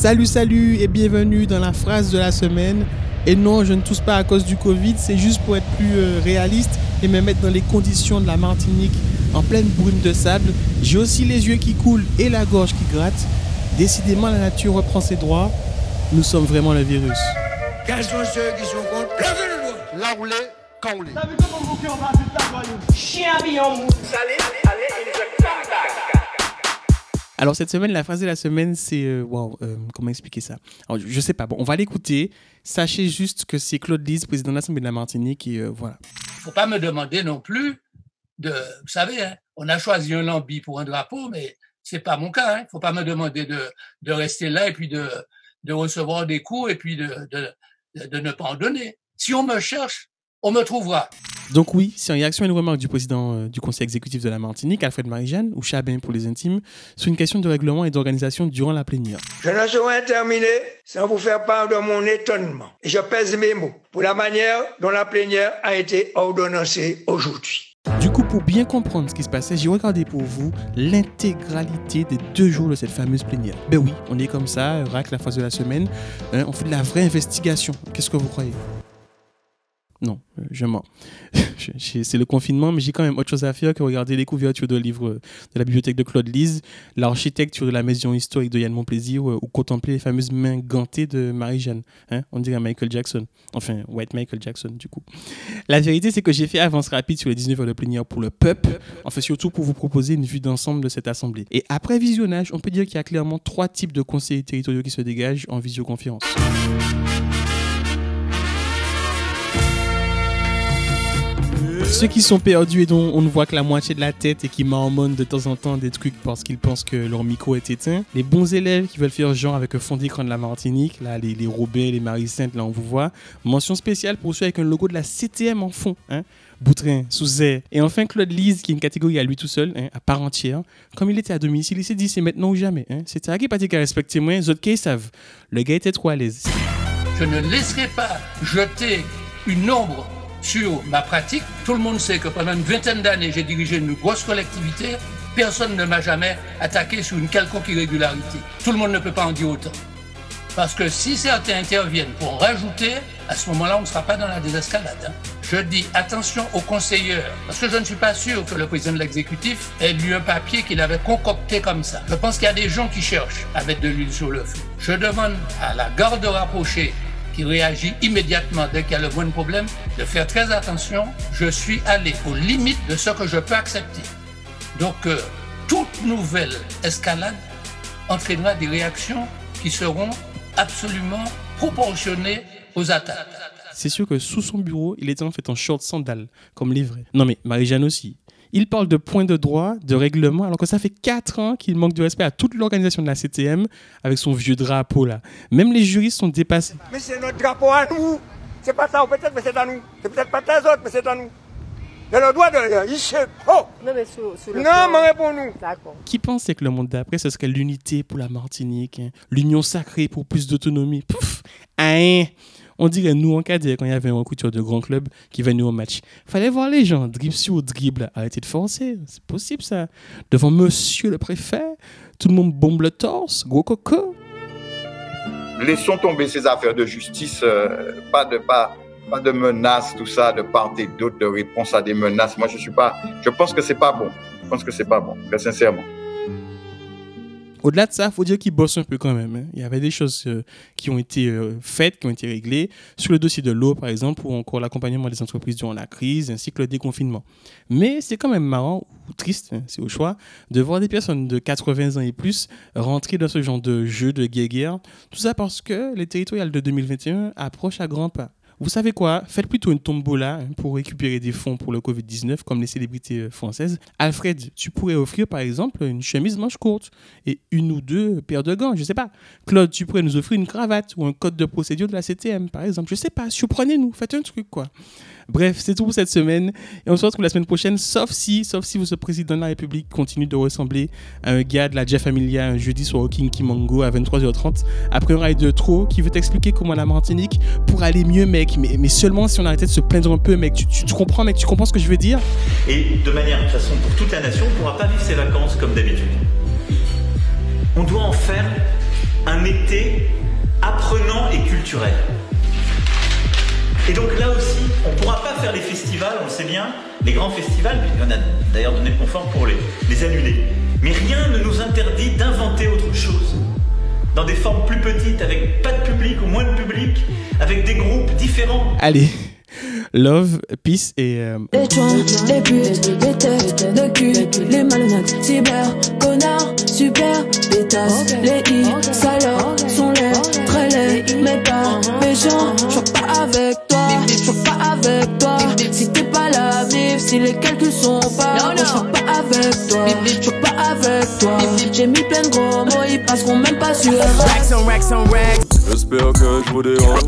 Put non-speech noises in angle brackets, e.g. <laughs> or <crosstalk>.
Salut, salut et bienvenue dans la phrase de la semaine. Et non, je ne tousse pas à cause du Covid, c'est juste pour être plus euh, réaliste et me mettre dans les conditions de la Martinique en pleine brume de sable. J'ai aussi les yeux qui coulent et la gorge qui gratte. Décidément, la nature reprend ses droits. Nous sommes vraiment le virus. Quels sont ceux qui sont contre? Levez le doigt Là où l'est, quand on l'est. Chien habillé mou. Alors cette semaine, la phrase de la semaine, c'est euh, wow, euh, comment expliquer ça? Alors, je, sais pas. Bon, on va l'écouter. Sachez juste que c'est Claude Lise, président de l'Assemblée de la Martinique, et euh, voilà. faut pas me demander non plus de, vous savez, hein, on a choisi un lambi pour un drapeau, mais c'est pas mon cas. Hein. faut pas me demander de, de rester là et puis de, de recevoir des coups et puis de, de, de ne pas en donner. Si on me cherche, on me trouvera. Donc oui, c'est en réaction à une remarque du président euh, du conseil exécutif de la Martinique, Alfred Marie-Jeanne, ou Chabin pour les intimes, sur une question de règlement et d'organisation durant la plénière. Je ne saurais terminer sans vous faire part de mon étonnement. Et je pèse mes mots pour la manière dont la plénière a été ordonnancée aujourd'hui. Du coup, pour bien comprendre ce qui se passait, j'ai regardé pour vous l'intégralité des deux jours de cette fameuse plénière. Ben oui, on est comme ça, RAC, la phase de la semaine, hein, on fait de la vraie investigation. Qu'est-ce que vous croyez? Non, euh, je mens. <laughs> C'est le confinement, mais j'ai quand même autre chose à faire que regarder les couvertures de livres de la bibliothèque de Claude Lise, l'architecture de la maison historique de Yann Monplaisir euh, ou contempler les fameuses mains gantées de Marie-Jeanne. Hein On dirait Michael Jackson. Enfin, White Michael Jackson, du coup. La vérité, c'est que j'ai fait avance rapide sur les 19 heures de plénière pour le peuple, en fait surtout pour vous proposer une vue d'ensemble de cette assemblée. Et après visionnage, on peut dire qu'il y a clairement trois types de conseillers territoriaux qui se dégagent en visioconférence. Ceux qui sont perdus et dont on ne voit que la moitié de la tête et qui marmonnent de temps en temps des trucs parce qu'ils pensent que leur micro est éteint. Les bons élèves qui veulent faire genre avec un fond d'écran de la Martinique, là, les, les les Marie-Sainte, là, on vous voit. Mention spéciale pour ceux avec un logo de la CTM en fond, hein. Boutrin, Souzet. Et enfin, Claude Lise, qui est une catégorie à lui tout seul, hein, à part entière. Comme il était à domicile, il s'est dit c'est maintenant ou jamais. Hein. C'est à qui pas qu'à respecter moi, les autres qui savent? Le gars était trop à l'aise. Je ne laisserai pas jeter une ombre sur ma pratique. Tout le monde sait que pendant une vingtaine d'années, j'ai dirigé une grosse collectivité. Personne ne m'a jamais attaqué sur une quelconque irrégularité. Tout le monde ne peut pas en dire autant. Parce que si certains interviennent pour rajouter, à ce moment-là, on ne sera pas dans la désescalade. hein. Je dis attention aux conseillers, parce que je ne suis pas sûr que le président de l'exécutif ait lu un papier qu'il avait concocté comme ça. Je pense qu'il y a des gens qui cherchent à mettre de l'huile sur le feu. Je demande à la garde rapprochée qui réagit immédiatement dès qu'il y a le moindre problème, de faire très attention. Je suis allé aux limites de ce que je peux accepter. Donc, euh, toute nouvelle escalade entraînera des réactions qui seront absolument proportionnées aux attaques. C'est sûr que sous son bureau, il était en fait en short sandales, comme vrais. Non mais Marie-Jeanne aussi. Il parle de points de droit, de règlement, alors que ça fait 4 ans qu'il manque de respect à toute l'organisation de la CTM avec son vieux drapeau là. Même les juristes sont dépassés. Mais c'est notre drapeau à nous. C'est pas ça, ou peut-être, mais c'est à nous. C'est peut-être pas tes autres, mais c'est à nous. Il a le droit de. Oh Non, mais sur, sur le Non, mais réponds-nous. D'accord. Qui pensait que le monde d'après, ce serait l'unité pour la Martinique, hein, l'union sacrée pour plus d'autonomie? Pouf Hein? On dirait nous en cadet quand il y avait un couture de grand club qui venait au match. Fallait voir les gens, dribble sur dribble. Arrêtez de forcer, c'est possible ça. Devant monsieur le préfet, tout le monde bombe le torse, gros coco. laissons tomber ces affaires de justice, euh, pas de pas pas de menaces, tout ça, de part et d'autre, de réponse à des menaces. Moi, je suis pas, je pense que c'est pas bon. Je pense que c'est pas bon, très sincèrement. Au-delà de ça, faut dire qu'ils bossent un peu quand même. hein. Il y avait des choses euh, qui ont été euh, faites, qui ont été réglées sur le dossier de l'eau, par exemple, ou encore l'accompagnement des entreprises durant la crise, ainsi que le déconfinement. Mais c'est quand même marrant ou triste, hein, c'est au choix, de voir des personnes de 80 ans et plus rentrer dans ce genre de jeu de guerre. Tout ça parce que les territoriales de 2021 approchent à grands pas. Vous savez quoi? Faites plutôt une tombola hein, pour récupérer des fonds pour le Covid-19 comme les célébrités euh, françaises. Alfred, tu pourrais offrir par exemple une chemise manche courte et une ou deux paires de gants, je sais pas. Claude, tu pourrais nous offrir une cravate ou un code de procédure de la CTM par exemple. Je sais pas, surprenez-nous, faites un truc quoi. Bref, c'est tout pour cette semaine et on se retrouve la semaine prochaine, sauf si, sauf si votre président de la République continue de ressembler à un gars de la Jeff Familia un jeudi au King Kimango à 23h30 après un ride de trop qui veut t'expliquer comment la Martinique pour aller mieux mec, mais, seulement si on arrêtait de se plaindre un peu mec. Tu comprends mec, tu comprends ce que je veux dire? Et de manière, de toute façon, pour toute la nation, on ne pourra pas vivre ses vacances comme d'habitude. On doit en faire un été apprenant et culturel. Et donc là aussi, on ne pourra pas faire les festivals, on sait bien, les grands festivals, on a d'ailleurs donné le confort pour les, les annuler. Mais rien ne nous interdit d'inventer autre chose. Dans des formes plus petites, avec pas de public ou moins de public, avec des groupes différents. Allez, Love, Peace et... Euh... Les joints, les putes, les têtes de cul, les malhonnêtes, cyber, connards, super, pétasses, les i, salauds, sont l'air, très laids, mais pas méchants, sont pas, je pas avec toi, je pas avec toi, j'ai mis plein de gros mots, ils passeront même pas sur J'espère que je vous dérange